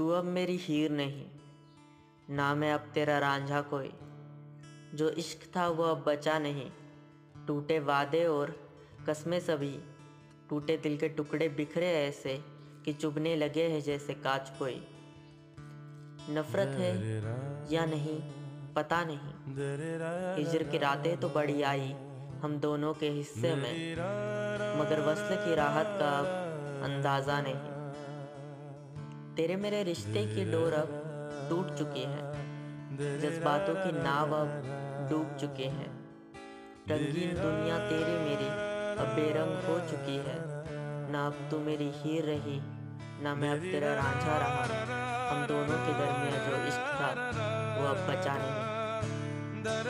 तू अब मेरी हीर नहीं। ना मैं अब तेरा रांझा कोई। जो इश्क था वो अब बचा नहीं। टूटे वादे और कस्में सभी। टूटे दिल के टुकड़े बिखरे ऐसे कि चुभने लगे हैं जैसे काच कोई। नफरत है या नहीं पता नहीं। हिजर की रातें तो बड़ी आई हम दोनों के हिस्से में। मगर वसल की राहत का अब अंदाज़ा नहीं। तेरे मेरे रिश्ते की डोर अब टूट चुकी है। जज्बातों की नाव अब डूब चुके हैं। रंगीन दुनिया तेरी मेरी अब बेरंग हो चुकी है। ना अब तू मेरी हीर रही, ना मैं अब तेरा रांझा रहा। हम दोनों के दरमियान जो इश्क था, वो अब बचा नहीं।